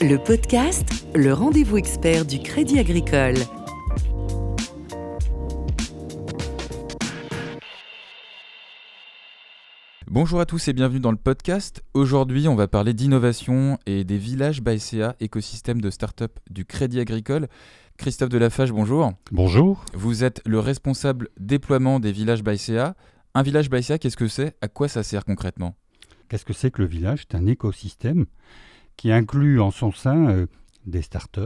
Le podcast, le rendez-vous expert du Crédit Agricole. Bonjour à tous et bienvenue dans le podcast. Aujourd'hui, on va parler d'innovation et des villages BASEA, écosystème de start-up du Crédit Agricole. Christophe Delafage, bonjour. Bonjour. Vous êtes le responsable déploiement des villages BASEA. Un village BASEA, qu'est-ce que c'est? À quoi ça sert concrètement? Qu'est-ce que c'est que le village? C'est un écosystème qui inclut en son sein euh, des startups,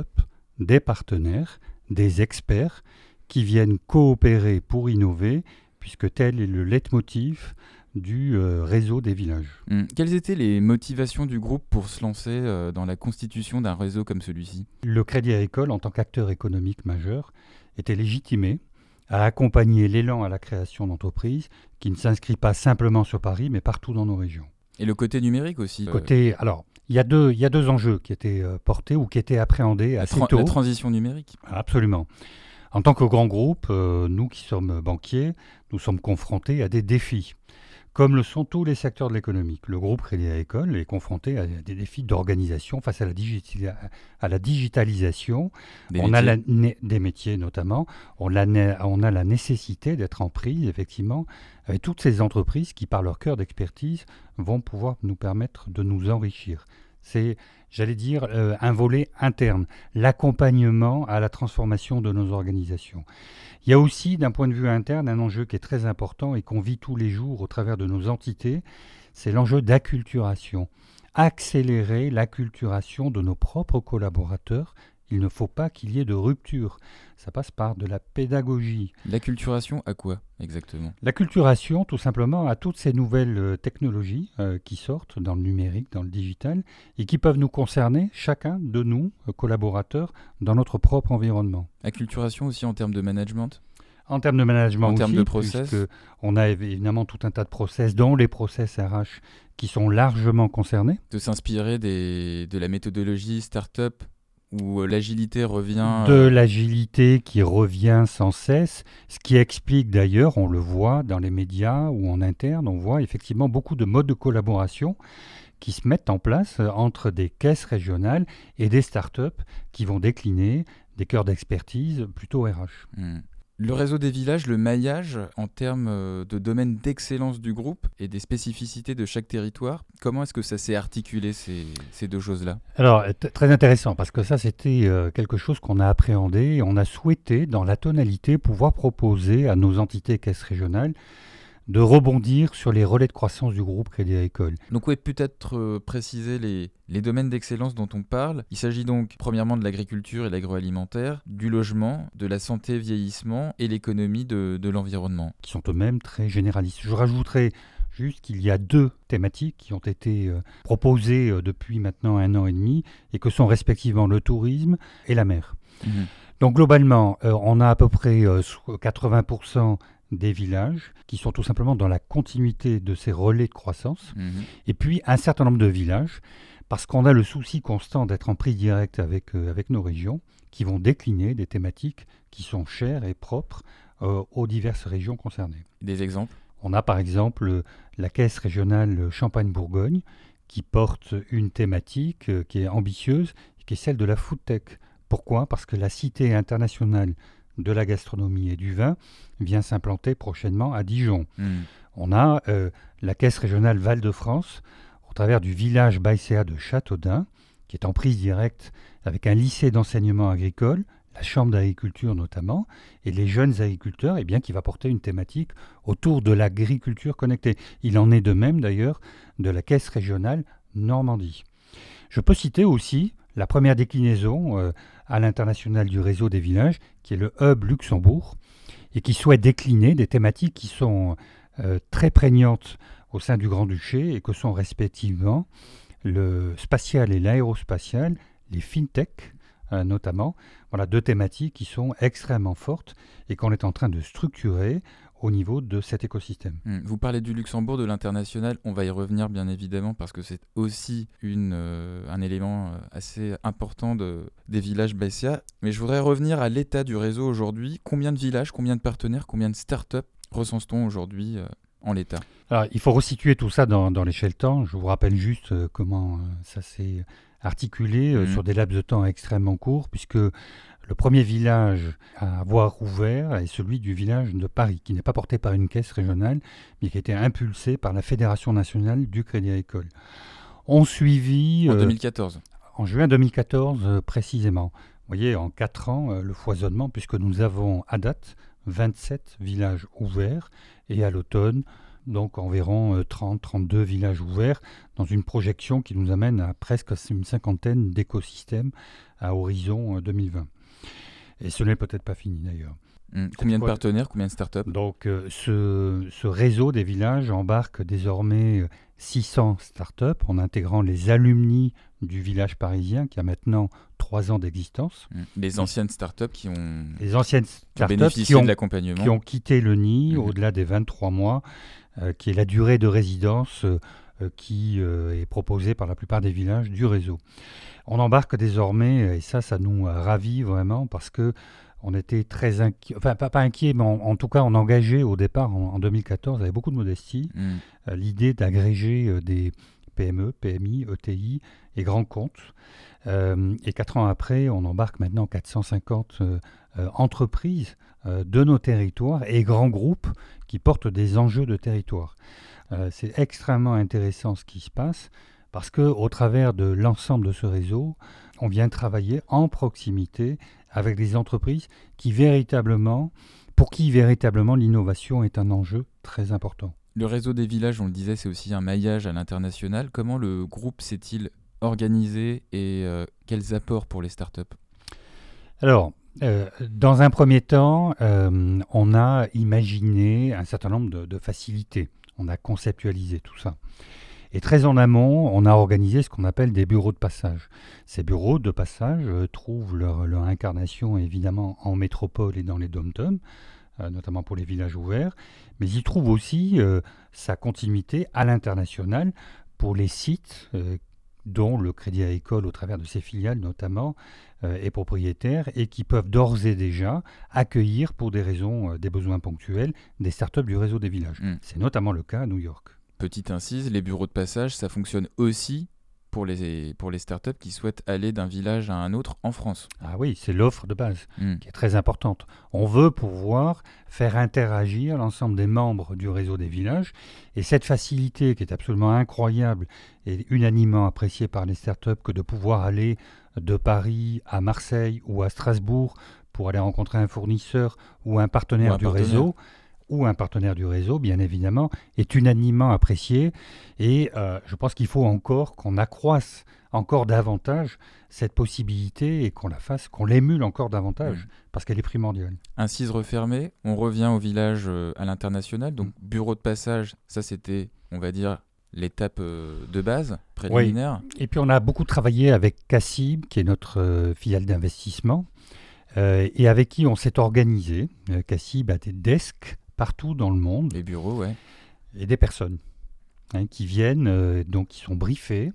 des partenaires, des experts qui viennent coopérer pour innover, puisque tel est le leitmotiv du euh, réseau des villages. Hum, Quelles étaient les motivations du groupe pour se lancer euh, dans la constitution d'un réseau comme celui-ci? Le Crédit Agricole, en tant qu'acteur économique majeur, était légitimé à accompagner l'élan à la création d'entreprises qui ne s'inscrit pas simplement sur Paris, mais partout dans nos régions. Et le côté numérique aussi Côté, alors, il y, a deux, il y a deux enjeux qui étaient euh, portés ou qui étaient appréhendés la, assez tôt. la transition numérique. Absolument. En tant que grand groupe, euh, nous qui sommes banquiers, nous sommes confrontés à des défis, comme le sont tous les secteurs de l'économie. Le groupe Crédit Agricole est confronté à des défis d'organisation face à la, digitali- à la digitalisation. Des on a la des métiers notamment. On a, né- on a la nécessité d'être en prise, effectivement, avec toutes ces entreprises qui, par leur cœur d'expertise, vont pouvoir nous permettre de nous enrichir. C'est, j'allais dire, euh, un volet interne, l'accompagnement à la transformation de nos organisations. Il y a aussi, d'un point de vue interne, un enjeu qui est très important et qu'on vit tous les jours au travers de nos entités, c'est l'enjeu d'acculturation. Accélérer l'acculturation de nos propres collaborateurs. Il ne faut pas qu'il y ait de rupture. Ça passe par de la pédagogie. L'acculturation à quoi exactement? L'acculturation, tout simplement, à toutes ces nouvelles euh, technologies euh, qui sortent dans le numérique, dans le digital, et qui peuvent nous concerner, chacun de nous, euh, collaborateurs, dans notre propre environnement. Acculturation aussi en termes de management? En termes de management En termes aussi, de process? on a évi- évidemment tout un tas de process, dont les process RH, qui sont largement concernés. de s'inspirer de la méthodologie startup où euh, l'agilité revient. de euh, l'agilité qui revient sans cesse, ce qui explique d'ailleurs, on le voit dans les médias ou en interne, on voit effectivement beaucoup de modes de collaboration qui se mettent en place euh, entre des caisses régionales et des startups qui vont décliner des cœurs d'expertise plutôt RH. hmm. Le réseau des villages, le maillage en termes euh, de domaine d'excellence du groupe et des spécificités de chaque territoire, comment est-ce que ça s'est articulé ces, deux choses-là? Alors, très intéressant, parce que ça, c'était euh, quelque chose qu'on a appréhendé et on a souhaité, dans la tonalité, pouvoir proposer à nos entités caisses régionales de rebondir sur les relais de croissance du groupe Crédit Agricole. Donc oui, peut-être euh, préciser les, les domaines d'excellence dont on parle. Il s'agit donc premièrement de l'agriculture et l'agroalimentaire, du logement, de la santé vieillissement et l'économie de, de l'environnement. qui sont eux-mêmes très généralistes. Je rajouterai juste qu'il y a deux thématiques qui ont été euh, proposées euh, depuis maintenant un an et demi et que sont respectivement le tourisme et la mer. Mhm. Donc globalement, euh, on a à peu près euh, so- 80% des villages qui sont tout simplement dans la continuité de ces relais de croissance, Mhm. et puis un certain nombre de villages, parce qu'on a le souci constant d'être en prise directe avec, euh, avec nos régions, qui vont décliner des thématiques qui sont chères et propres euh, aux diverses régions concernées. Des exemples? On a par exemple la caisse régionale Champagne-Bourgogne qui porte une thématique euh, qui est ambitieuse, qui est celle de la food tech. Pourquoi? Parce que la cité internationale de la gastronomie et du vin vient s'implanter prochainement à Dijon. Mhm. On a euh, la caisse régionale Val-de-France au travers du village Baïséa de Châteaudun, qui est en prise directe avec un lycée d'enseignement agricole, la chambre d'agriculture notamment, et les jeunes agriculteurs, eh bien, qui va porter une thématique autour de l'agriculture connectée. Il en est de même d'ailleurs de la caisse régionale Normandie. Je peux citer aussi la première déclinaison euh, à l'international du réseau des villages, qui est le Hub Luxembourg, et qui souhaite décliner des thématiques qui sont euh, très prégnantes au sein du Grand-Duché et que sont respectivement le spatial et l'aérospatial, les fintech euh, notamment. Voilà deux thématiques qui sont extrêmement fortes et qu'on est en train de structurer au niveau de cet écosystème. Hmm. Vous parlez du Luxembourg, de l'international, on va y revenir bien évidemment parce que c'est aussi une, euh, un élément euh, assez important de, des villages BSA. Mais je voudrais revenir à l'état du réseau aujourd'hui. Combien de villages, combien de partenaires, combien de startups recense-t-on aujourd'hui euh, en l'état? Alors, il faut resituer tout ça dans, l'échelle temps. Je vous rappelle juste euh, comment ça s'est articulé Mhm. sur des laps de temps extrêmement courts, puisque le premier village à avoir ouvert est celui du village de Paris, qui n'est pas porté par une caisse régionale, mais qui a été impulsé par la Fédération nationale du Crédit Agricole. On suivit En euh, 2014. en juin 2014 euh, précisément. Vous voyez, en quatre ans, euh, le foisonnement, puisque nous avons à date 27 villages ouverts et à l'automne, donc environ 30-32 villages ouverts dans une projection qui nous amène à presque une cinquantaine d'écosystèmes à horizon euh, 2020. Et ce n'est peut-être pas fini d'ailleurs. Hmm. Combien de partenaires, combien de startups Donc euh, ce, ce réseau des villages embarque désormais euh, 600 startups en intégrant les alumni du village parisien qui a maintenant trois ans d'existence. Hmm. Les anciennes startups qui ont, Les anciennes qui ont startups bénéficié qui ont, de l'accompagnement. qui ont quitté le nid Mhm. au-delà des 23 mois, euh, qui est la durée de résidence euh, euh, qui euh, est proposée par la plupart des villages du réseau. On embarque désormais, et ça, ça nous euh, ravit vraiment parce que on était très inquiets, enfin pas, pas inquiets, mais en, en tout cas on engageait au départ en, en 2014 avec beaucoup de modestie euh, l'idée d'agréger euh, des PME, PMI, ETI et grands comptes. Euh, et quatre ans après, on embarque maintenant 450 euh, euh, entreprises euh, de nos territoires et grands groupes qui portent des enjeux de territoire. Euh, C'est extrêmement intéressant ce qui se passe parce que au travers de l'ensemble de ce réseau, on vient travailler en proximité avec des entreprises qui véritablement, pour qui véritablement l'innovation est un enjeu très important. Le réseau des villages, on le disait, c'est aussi un maillage à l'international. Comment le groupe s'est-il organisé et euh, quels apports pour les startups? Alors, euh, dans un premier temps, euh, on a imaginé un certain nombre de, de facilités. On a conceptualisé tout ça. Et très en amont, on a organisé ce qu'on appelle des bureaux de passage. Ces bureaux de passage euh, trouvent leur, incarnation évidemment en métropole et dans les dom-toms, euh, notamment pour les villages ouverts, mais ils trouvent aussi euh, sa continuité à l'international pour les sites dont le Crédit Agricole, au travers de ses filiales notamment, euh, est propriétaire et qui peuvent d'ores et déjà accueillir, pour des raisons, euh, des besoins ponctuels, des startups du réseau des villages. Mm. C'est notamment le cas à New York. Petite incise, les bureaux de passage, ça fonctionne aussi pour les, pour les startups qui souhaitent aller d'un village à un autre en France. Ah oui, c'est l'offre de base Hmm. qui est très importante. On veut pouvoir faire interagir l'ensemble des membres du réseau des villages et cette facilité qui est absolument incroyable et unanimement appréciée par les startups que de pouvoir aller de Paris à Marseille ou à Strasbourg pour aller rencontrer un fournisseur ou un partenaire Ou un du réseau ou un partenaire du réseau, bien évidemment, est unanimement apprécié. Et euh, je pense qu'il faut encore qu'on accroisse encore davantage cette possibilité et qu'on la fasse, qu'on l'émule encore davantage, Mm. parce qu'elle est primordiale. Incise refermée, on revient au village euh, à l'international. Donc, bureau de passage, ça c'était, on va dire, l'étape euh, de base, préliminaire. Et puis on a beaucoup travaillé avec Cassib, qui est notre filiale d'investissement, euh, et avec qui on s'est organisé. Cassib a des desks partout dans le monde. Les bureaux, ouais. et des personnes hein, qui viennent, euh, donc qui sont briefées.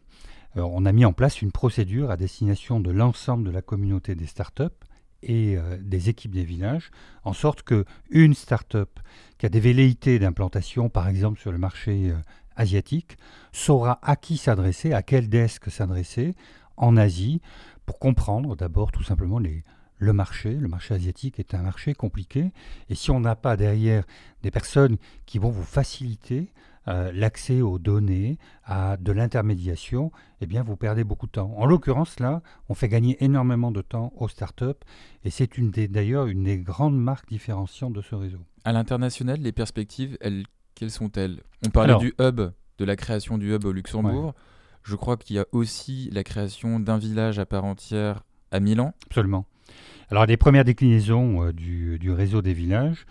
On a mis en place une procédure à destination de l'ensemble de la communauté des startups et euh, des équipes des villages, en sorte que une startup qui a des velléités d'implantation, par exemple sur le marché euh, asiatique, saura à qui s'adresser, à quel desk s'adresser en Asie, pour comprendre d'abord tout simplement les, le marché. Le marché asiatique est un marché compliqué, et si on n'a pas derrière des personnes qui vont vous faciliter euh, l'accès aux données, à de l'intermédiation, eh bien vous perdez beaucoup de temps. En l'occurrence là, on fait gagner énormément de temps aux startups et c'est une des d'ailleurs une des grandes marques différenciantes de ce réseau. À l'international, les perspectives, elles, quelles sont-elles? On parlait Alors- du hub, de la création du hub au Luxembourg. Je crois qu'il y a aussi la création d'un village à part entière à Milan. Absolument. Alors les premières déclinaisons euh, du, réseau des villages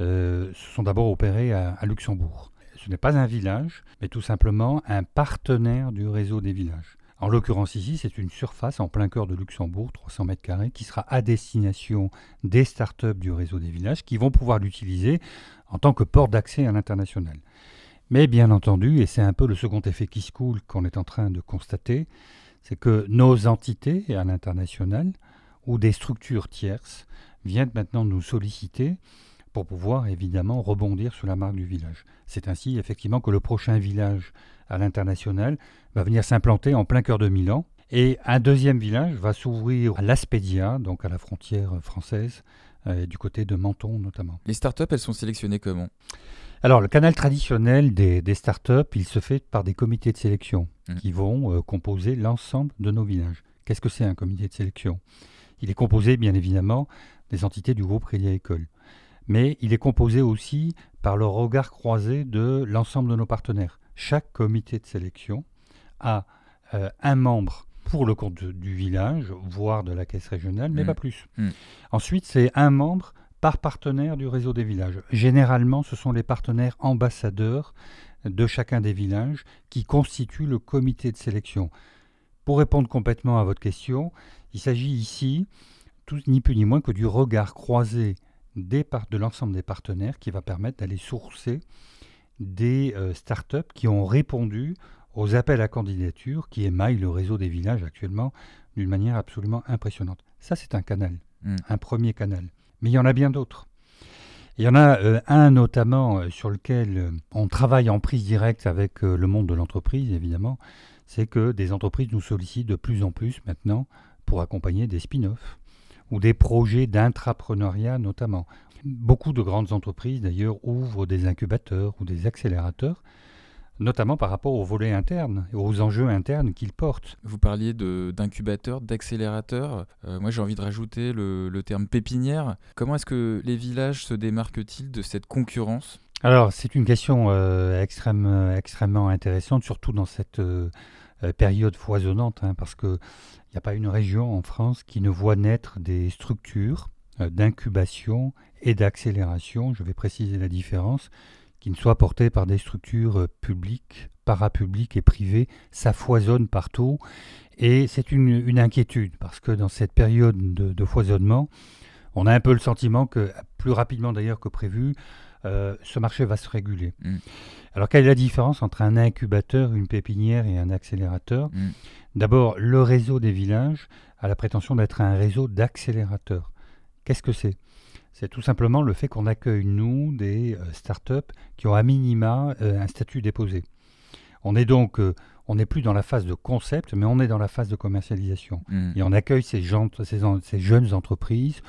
euh, se sont d'abord opérées à, à Luxembourg. Ce n'est pas un village, mais tout simplement un partenaire du réseau des villages. En l'occurrence ici, c'est une surface en plein cœur de Luxembourg, 300 mètres carrés, qui sera à destination des startups du réseau des villages qui vont pouvoir l'utiliser en tant que port d'accès à l'international. Mais bien entendu, et c'est un peu le second effet qui se coule qu'on est en train de constater, c'est que nos entités à l'international ou des structures tierces viennent maintenant nous solliciter pour pouvoir évidemment rebondir sur la marque du village. C'est ainsi effectivement que le prochain village à l'international va venir s'implanter en plein cœur de Milan. Et un deuxième village va s'ouvrir à l'Aspedia, donc à la frontière française, euh, du côté de Menton notamment. Les startups, elles sont sélectionnées comment? Alors, le canal traditionnel des, startups, il se fait par des comités de sélection mmh. qui vont euh, composer l'ensemble de nos villages. Qu'est-ce que c'est un comité de sélection? Il est composé, bien évidemment, des entités du groupe Crédit École. Mais il est composé aussi par le regard croisé de l'ensemble de nos partenaires. Chaque comité de sélection a euh, un membre pour le compte du village, voire de la caisse régionale, mais mmh. pas plus. Mmh. Ensuite, c'est un membre par partenaire du réseau des villages. Généralement, ce sont les partenaires ambassadeurs de chacun des villages qui constituent le comité de sélection. Pour répondre complètement à votre question, il s'agit ici tout, ni plus ni moins que du regard croisé des de l'ensemble des partenaires qui va permettre d'aller sourcer des euh, startups qui ont répondu aux appels à candidature qui émaillent le réseau des villages actuellement d'une manière absolument impressionnante. Ça, c'est un canal, hmm. un premier canal. Mais il y en a bien d'autres. Il y en a euh, un notamment euh, sur lequel on travaille en prise directe avec le monde de l'entreprise, évidemment, c'est que des entreprises nous sollicitent de plus en plus maintenant pour accompagner des spin-offs ou des projets d'intrapreneuriat notamment. Beaucoup de grandes entreprises d'ailleurs ouvrent des incubateurs ou des accélérateurs notamment par rapport au volet interne et aux enjeux internes qu'il porte. Vous parliez d'incubateur, d'accélérateur. Euh, moi, j'ai envie de rajouter le, terme pépinière. Comment est-ce que les villages se démarquent-ils de cette concurrence? Alors, c'est une question euh, extrêmement intéressante, surtout dans cette euh, période foisonnante, hein, parce qu'il n'y a pas une région en France qui ne voit naître des structures d'incubation et d'accélération. Je vais préciser la différence qui ne soit porté par des structures euh, publiques, parapubliques et privées. Ça foisonne partout. Et c'est une, inquiétude, parce que dans cette période de, foisonnement, on a un peu le sentiment que, plus rapidement d'ailleurs que prévu, euh, ce marché va se réguler. Mm. Alors quelle est la différence entre un incubateur, une pépinière et un accélérateur? Mm. D'abord, le réseau des villages a la prétention d'être un réseau d'accélérateurs. Qu'est-ce que c'est? C'est tout simplement le fait qu'on accueille, nous, des euh, startups qui ont à minima euh, un statut déposé. On est donc, euh, on n'est plus dans la phase de concept, mais on est dans la phase de commercialisation. Mmh. Et on accueille ces, gens, ces, jeunes entreprises,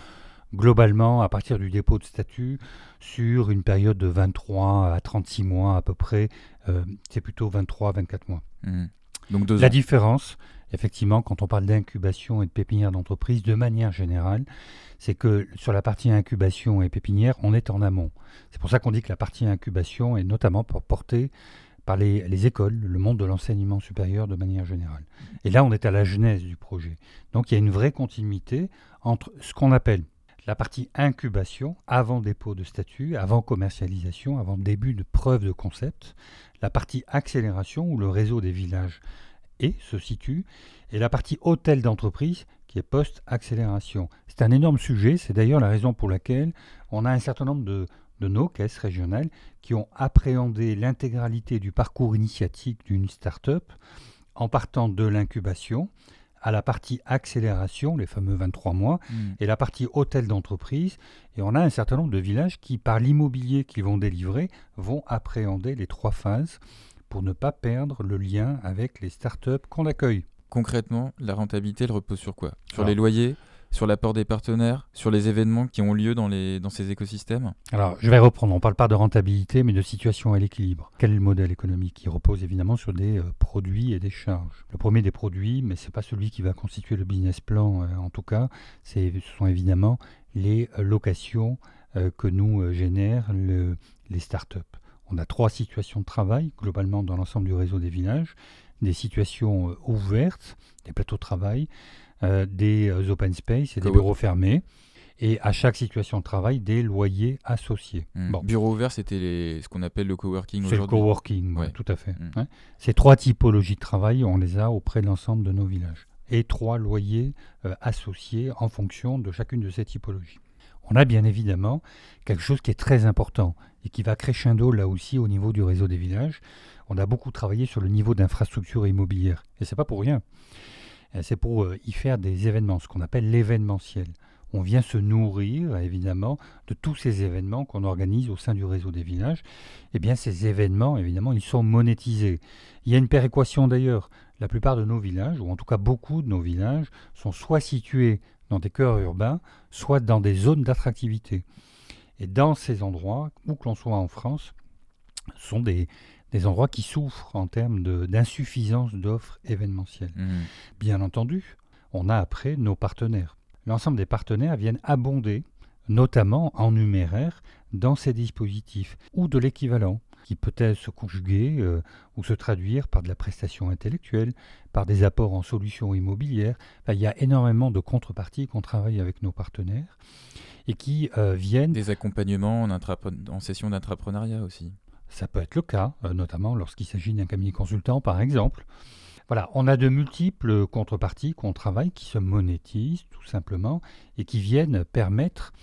globalement, à partir du dépôt de statut, sur une période de 23 à 36 mois à peu près. c'est plutôt 23 à 24 mois. Mmh. Donc la différence, effectivement, quand on parle d'incubation et de pépinière d'entreprise, de manière générale, c'est que sur la partie incubation et pépinière, on est en amont. C'est pour ça qu'on dit que la partie incubation est notamment portée par les, écoles, le monde de l'enseignement supérieur de manière générale. Et là, on est à la genèse du projet. Donc il y a une vraie continuité entre ce qu'on appelle la partie incubation, avant dépôt de statut, avant commercialisation, avant début de preuve de concept, la partie accélération, où le réseau des villages et se situe, et la partie hôtel d'entreprise qui est post-accélération. C'est un énorme sujet, c'est d'ailleurs la raison pour laquelle on a un certain nombre de, nos caisses régionales qui ont appréhendé l'intégralité du parcours initiatique d'une start-up en partant de l'incubation à la partie accélération, les fameux 23 mois, hmm. et la partie hôtel d'entreprise. Et on a un certain nombre de villages qui, par l'immobilier qu'ils vont délivrer, vont appréhender les trois phases pour ne pas perdre le lien avec les startups qu'on accueille. Concrètement, la rentabilité, elle repose sur quoi? Sur les loyers sur l'apport des partenaires, sur les événements qui ont lieu dans, les, dans ces écosystèmes? Alors, je vais reprendre. On ne parle pas de rentabilité, mais de situation à l'équilibre. Quel est le modèle économique? Qui repose évidemment sur des euh, produits et des charges Le premier des produits, mais ce n'est pas celui qui va constituer le business plan euh, en tout cas, ce sont évidemment les euh, locations que nous génèrent les startups. On a trois situations de travail globalement dans l'ensemble du réseau des villages, des situations euh, ouvertes, des plateaux de travail, euh, des euh, open space et des bureaux fermés. Et à chaque situation de travail, des loyers associés. Hmm. Bon. Bureau ouvert, c'était ce qu'on appelle le coworking C'est le coworking, tout à fait. Hmm. Ces trois typologies de travail, on les a auprès de l'ensemble de nos villages. Et trois loyers associés en fonction de chacune de ces typologies. On a bien évidemment quelque chose qui est très important et qui va crescendo là aussi au niveau du réseau des villages. On a beaucoup travaillé sur le niveau d'infrastructure immobilière. Et c'est pas pour rien. Euh, c'est pour euh, y faire des événements, ce qu'on appelle l'événementiel. on vient se nourrir évidemment de tous ces événements qu'on organise au sein du réseau des villages. Eh bien, ces événements, évidemment, ils sont monétisés. Il y a une péréquation d'ailleurs. La plupart de nos villages, ou en tout cas beaucoup de nos villages, sont soit situés dans des cœurs urbains, soit dans des zones d'attractivité. Et dans ces endroits, où que l'on soit en France, sont des, des endroits qui souffrent en termes d'insuffisance d'offres événementielles. Mmh. Bien entendu, on a après nos partenaires. L'ensemble des partenaires viennent abonder, notamment en numéraire, dans ces dispositifs, ou de l'équivalent, qui peut être se conjuguer euh, ou se traduire par de la prestation intellectuelle, par des apports en solutions immobilières. il y a énormément de contreparties qu'on travaille avec nos partenaires et qui euh, viennent... Des accompagnements en, en session d'entrepreneuriat aussi. Ça peut être le cas, euh, notamment lorsqu'il s'agit d'un cabinet consultant, par exemple. Voilà, on a de multiples contreparties qu'on travaille, qui se monétisent tout simplement, et qui viennent permettre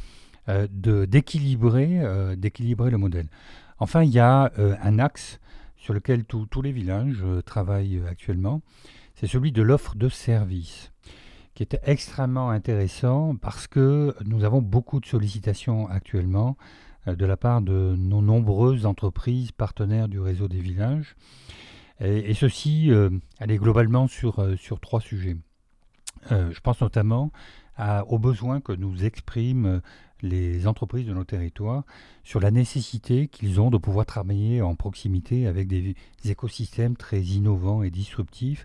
d'équilibrer euh, d'équilibrer le modèle. Enfin, il y a un axe sur lequel tous les villages travaillent actuellement, c'est celui de l'offre de services, qui est extrêmement intéressant parce que nous avons beaucoup de sollicitations actuellement euh, de la part de nos nombreuses entreprises partenaires du réseau des villages. Et, ceci, euh, est globalement euh, sur trois sujets. je pense notamment aux besoins que nous expriment les entreprises de nos territoires sur la nécessité qu'ils ont de pouvoir travailler en proximité avec des écosystèmes très innovants et disruptifs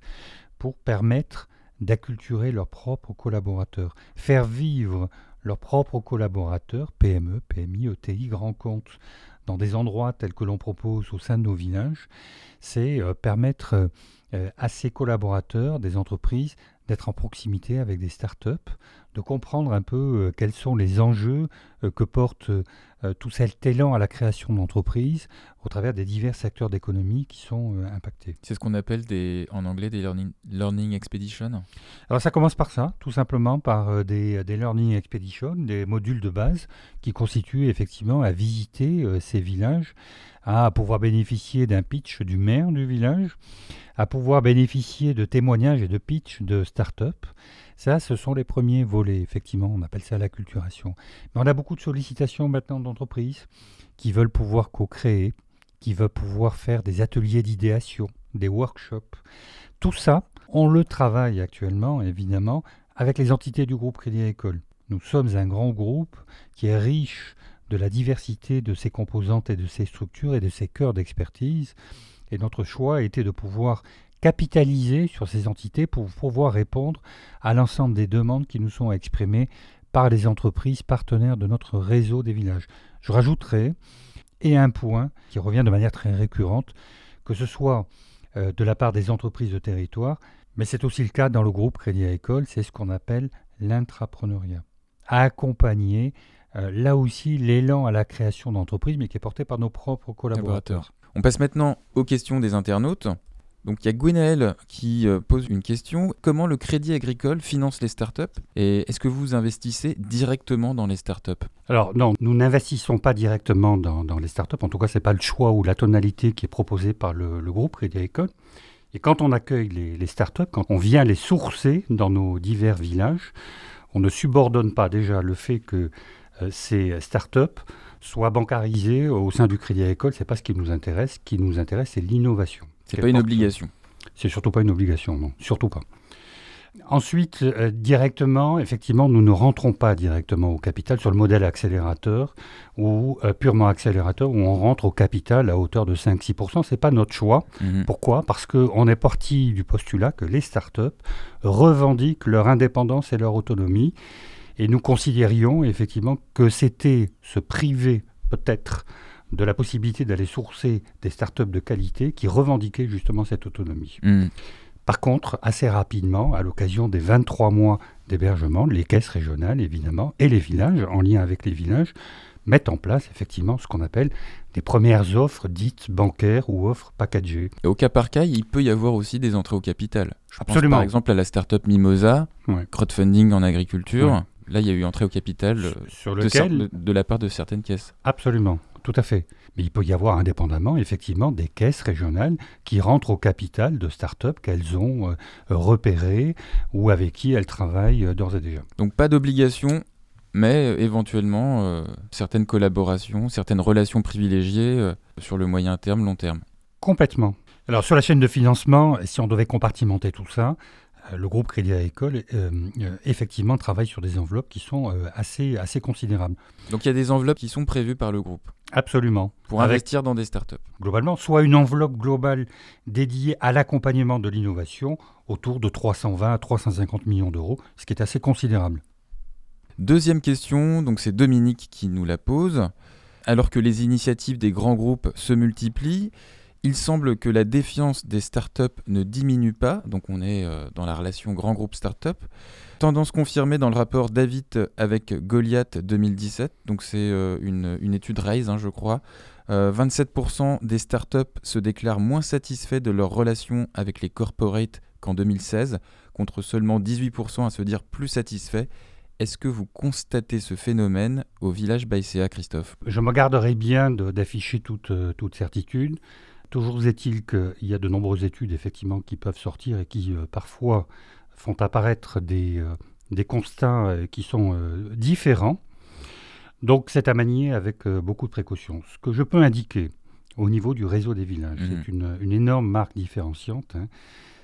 pour permettre d'acculturer leurs propres collaborateurs, faire vivre leurs propres collaborateurs, PME, PMI, ETI, grands comptes, dans des endroits tels que l'on propose au sein de nos villages, c'est euh, permettre euh, à ces collaborateurs des entreprises d'être en proximité avec des startups, de comprendre un peu euh, quels sont les enjeux euh, que porte euh, tout cet élan à la création d'entreprises au travers des divers secteurs d'économie qui sont impactés. C'est ce qu'on appelle des, en anglais des learning, learning expeditions Alors ça commence par ça, tout simplement par des, des, learning expeditions, des modules de base qui constituent effectivement à visiter ces villages, à pouvoir bénéficier d'un pitch du maire du village, à pouvoir bénéficier de témoignages et de pitch de start-up. Ça, ce sont les premiers volets, effectivement, on appelle ça l'acculturation. Mais on a beaucoup de sollicitations maintenant d'entreprises qui veulent pouvoir co-créer, qui veulent pouvoir faire des ateliers d'idéation, des workshops. Tout ça, on le travaille actuellement, évidemment, avec les entités du groupe Crédit Agricole. Nous sommes un grand groupe qui est riche de la diversité de ses composantes et de ses structures et de ses cœurs d'expertise. Et notre choix a été de pouvoir capitaliser sur ces entités pour pouvoir répondre à l'ensemble des demandes qui nous sont exprimées par les entreprises partenaires de notre réseau des villages. Je rajouterai, et un point qui revient de manière très récurrente, que ce soit euh, de la part des entreprises de territoire, mais c'est aussi le cas dans le groupe Crédit Agricole, c'est ce qu'on appelle l'intrapreneuriat. Accompagner euh, là aussi l'élan à la création d'entreprises, mais qui est porté par nos propres collaborateurs. On passe maintenant aux questions des internautes. Donc il y a Gwenaël qui euh, pose une question. Comment le crédit agricole finance les startups Et est-ce que vous investissez directement dans les startups? Alors non, nous n'investissons pas directement dans, les startups. En tout cas, ce n'est pas le choix ou la tonalité qui est proposée par le, groupe Crédit Agricole. Et quand on accueille les, startups, quand on vient les sourcer dans nos divers villages, on ne subordonne pas déjà le fait que euh, ces startups soit bancarisé au sein du Crédit Agricole, c'est pas ce qui nous intéresse. Ce qui nous intéresse, c'est l'innovation. C'est pas une obligation. C'est surtout pas une obligation, non, surtout pas. Ensuite, euh, directement, effectivement, nous ne rentrons pas directement au capital sur le modèle accélérateur ou euh, purement accélérateur où on rentre au capital à hauteur de 5-6%. Ce n'est pas notre choix. Mhm. Pourquoi? Parce qu'on est parti du postulat que les startups revendiquent leur indépendance et leur autonomie et nous considérions effectivement que c'était se priver peut-être de la possibilité d'aller sourcer des startups de qualité qui revendiquaient justement cette autonomie. Hmm. Par contre, assez rapidement, à l'occasion des 23 mois d'hébergement, les caisses régionales, évidemment, et les villages, en lien avec les villages, mettent en place effectivement ce qu'on appelle des premières offres dites bancaires ou offres packagées. Et au cas par cas, il peut y avoir aussi des entrées au capital. Je Absolument. Pense par exemple à la startup Mimosa, crowdfunding en agriculture. Là, il y a eu entrée au capital Sur de, de, la part de certaines caisses. Absolument, tout à fait. Mais il peut y avoir indépendamment, effectivement, des caisses régionales qui rentrent au capital de start-up qu'elles ont euh, repérées ou avec qui elles travaillent euh, d'ores et déjà. Donc pas d'obligation mais éventuellement certaines collaborations, certaines relations privilégiées sur le moyen terme, long terme. Complètement. Alors sur la chaîne de financement, si on devait compartimenter tout ça, euh, le groupe Crédit Agricole euh, euh, effectivement travaille sur des enveloppes qui sont assez, assez considérables. Donc il y a des enveloppes qui sont prévues par le groupe Absolument. Pour investir dans des startups Globalement, soit une enveloppe globale dédiée à l'accompagnement de l'innovation autour de 320 à 350 millions d'euros, ce qui est assez considérable. Deuxième question, donc c'est Dominique qui nous la pose. Alors que les initiatives des grands groupes se multiplient, il semble que la défiance des startups ne diminue pas, donc on est euh, dans la relation grand groupe startup. Tendance confirmée dans le rapport David avec Goliath 2017, donc c'est euh, une, étude RAISE, hein, je crois. 27% euh, des startups se déclarent moins satisfaits de leur relation avec les corporates qu'en 2016, contre seulement 18% à se dire plus satisfaits. Est-ce que vous constatez ce phénomène au village Baïséa, Christophe? Je me garderai bien d'afficher toute certitude. Toujours est-il qu'il y a de nombreuses études effectivement qui peuvent sortir et qui euh, parfois font apparaître des, euh, des constats euh, qui sont différents. Donc c'est à manier avec beaucoup de précautions. Ce que je peux indiquer au niveau du réseau des villages, c'est mmh. une, énorme marque différenciante. Hein.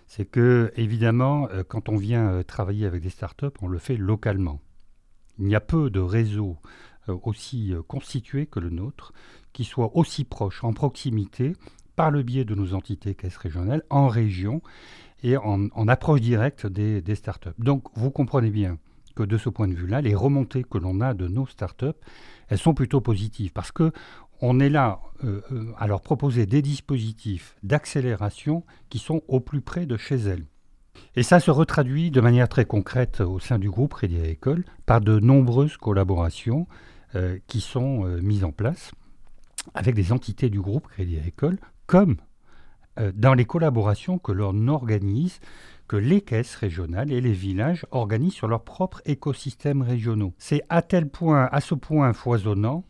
c'est que évidemment, quand on vient travailler avec des startups, on le fait localement. Il y a peu de réseaux aussi constitués que le nôtre qui soient aussi proches, en proximité, par le biais de nos entités caisses régionales en région et en, approche directe des, startups. Donc vous comprenez bien que de ce point de vue-là, les remontées que l'on a de nos startups, elles sont plutôt positives parce que on est là euh, euh, à leur proposer des dispositifs d'accélération qui sont au plus près de chez elles. Et ça se retraduit de manière très concrète au sein du groupe Crédit Agricole par de nombreuses collaborations euh, qui sont mises en place avec des entités du groupe Crédit Agricole comme euh, dans les collaborations que l'on organise, que les caisses régionales et les villages organisent sur leurs propres écosystèmes régionaux. C'est à tel point, à ce point foisonnant,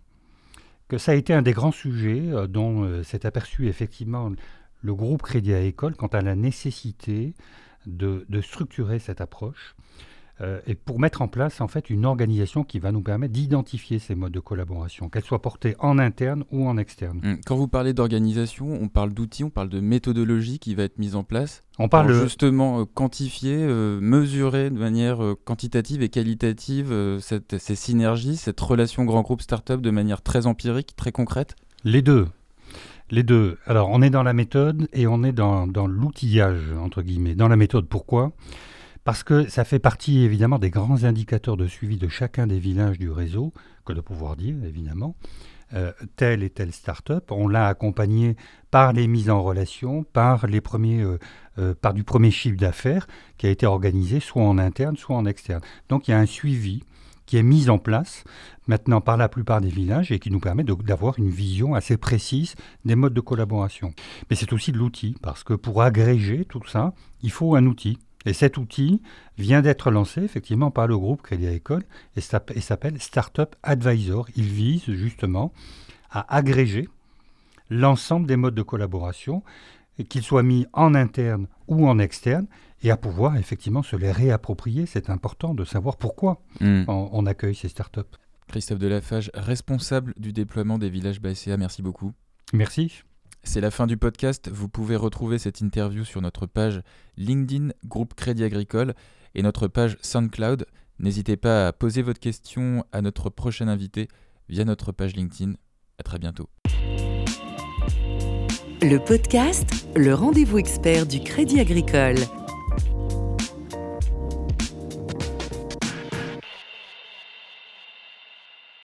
que ça a été un des grands sujets euh, dont euh, s'est aperçu effectivement le groupe Crédit à École quant à la nécessité de structurer cette approche euh, et pour mettre en place en fait une organisation qui va nous permettre d'identifier ces modes de collaboration, qu'elles soient portées en interne ou en externe. Hum, quand vous parlez d'organisation, on parle d'outils, on parle de méthodologie qui va être mise en place. On parle pour justement euh, quantifier, euh, mesurer de manière quantitative et qualitative ces synergies, cette relation grand groupe start-up de manière très empirique, très concrète? Les deux. Les deux. Alors, on est dans la méthode et on est dans, dans l'outillage, entre guillemets. Dans la méthode, pourquoi? Parce que ça fait partie évidemment des grands indicateurs de suivi de chacun des villages du réseau, que de pouvoir dire évidemment. Euh, telle et telle start-up, on l'a accompagné par les mises en relation, par, les premiers, euh, euh, par du premier chiffre d'affaires qui a été organisé soit en interne, soit en externe. Donc il y a un suivi qui est mis en place maintenant par la plupart des villages et qui nous permet d'avoir une vision assez précise des modes de collaboration. Mais c'est aussi de l'outil, parce que pour agréger tout ça, il faut un outil. Et cet outil vient d'être lancé effectivement par le groupe Crédit Agricole et s'appelle Startup Advisor. Il vise justement à agréger l'ensemble des modes de collaboration, qu'ils soient mis en interne ou en externe, et à pouvoir effectivement se les réapproprier. C'est important de savoir pourquoi hmm. on, accueille ces startups. Christophe Delafage, responsable du déploiement des villages BACA, merci beaucoup. Merci. C'est la fin du podcast. Vous pouvez retrouver cette interview sur notre page LinkedIn Groupe Crédit Agricole et notre page SoundCloud. N'hésitez pas à poser votre question à notre prochain invité via notre page LinkedIn. À très bientôt. Le podcast, le rendez-vous expert du Crédit Agricole.